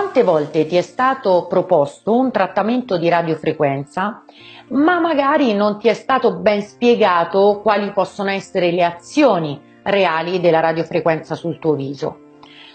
Quante volte ti è stato proposto un trattamento di radiofrequenza, ma magari non ti è stato ben spiegato quali possono essere le azioni reali della radiofrequenza sul tuo viso?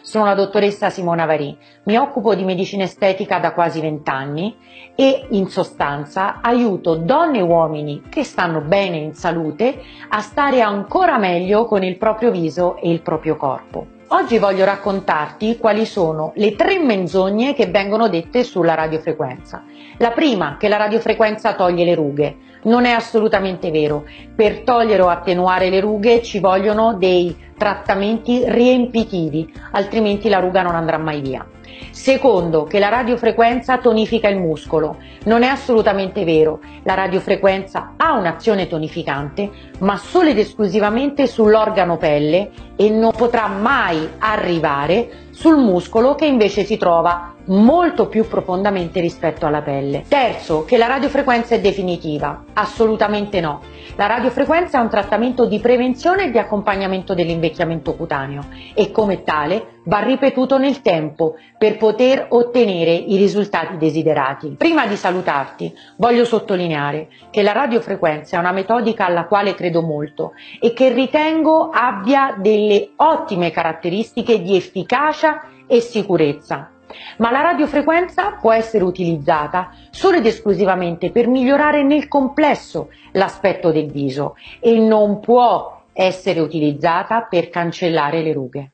Sono la dottoressa Simona Varì, mi occupo di medicina estetica da quasi vent'anni e in sostanza aiuto donne e uomini che stanno bene in salute a stare ancora meglio con il proprio viso e il proprio corpo. Oggi voglio raccontarti quali sono le tre menzogne che vengono dette sulla radiofrequenza. La prima, che la radiofrequenza toglie le rughe. Non è assolutamente vero. Per togliere o attenuare le rughe ci vogliono dei trattamenti riempitivi, altrimenti la ruga non andrà mai via. Secondo, che la radiofrequenza tonifica il muscolo. Non è assolutamente vero. La radiofrequenza ha un'azione tonificante, ma solo ed esclusivamente sull'organo pelle e non potrà mai arrivare sul muscolo che invece si trova molto più profondamente rispetto alla pelle. Terzo, che la radiofrequenza è definitiva. Assolutamente no. La radiofrequenza è un trattamento di prevenzione e di accompagnamento dell'invecchiamento cutaneo e come tale va ripetuto nel tempo per poter ottenere i risultati desiderati. Prima di salutarti voglio sottolineare che la radiofrequenza è una metodica alla quale credo molto e che ritengo abbia delle ottime caratteristiche di efficacia e sicurezza. Ma la radiofrequenza può essere utilizzata solo ed esclusivamente per migliorare nel complesso l'aspetto del viso e non può essere utilizzata per cancellare le rughe.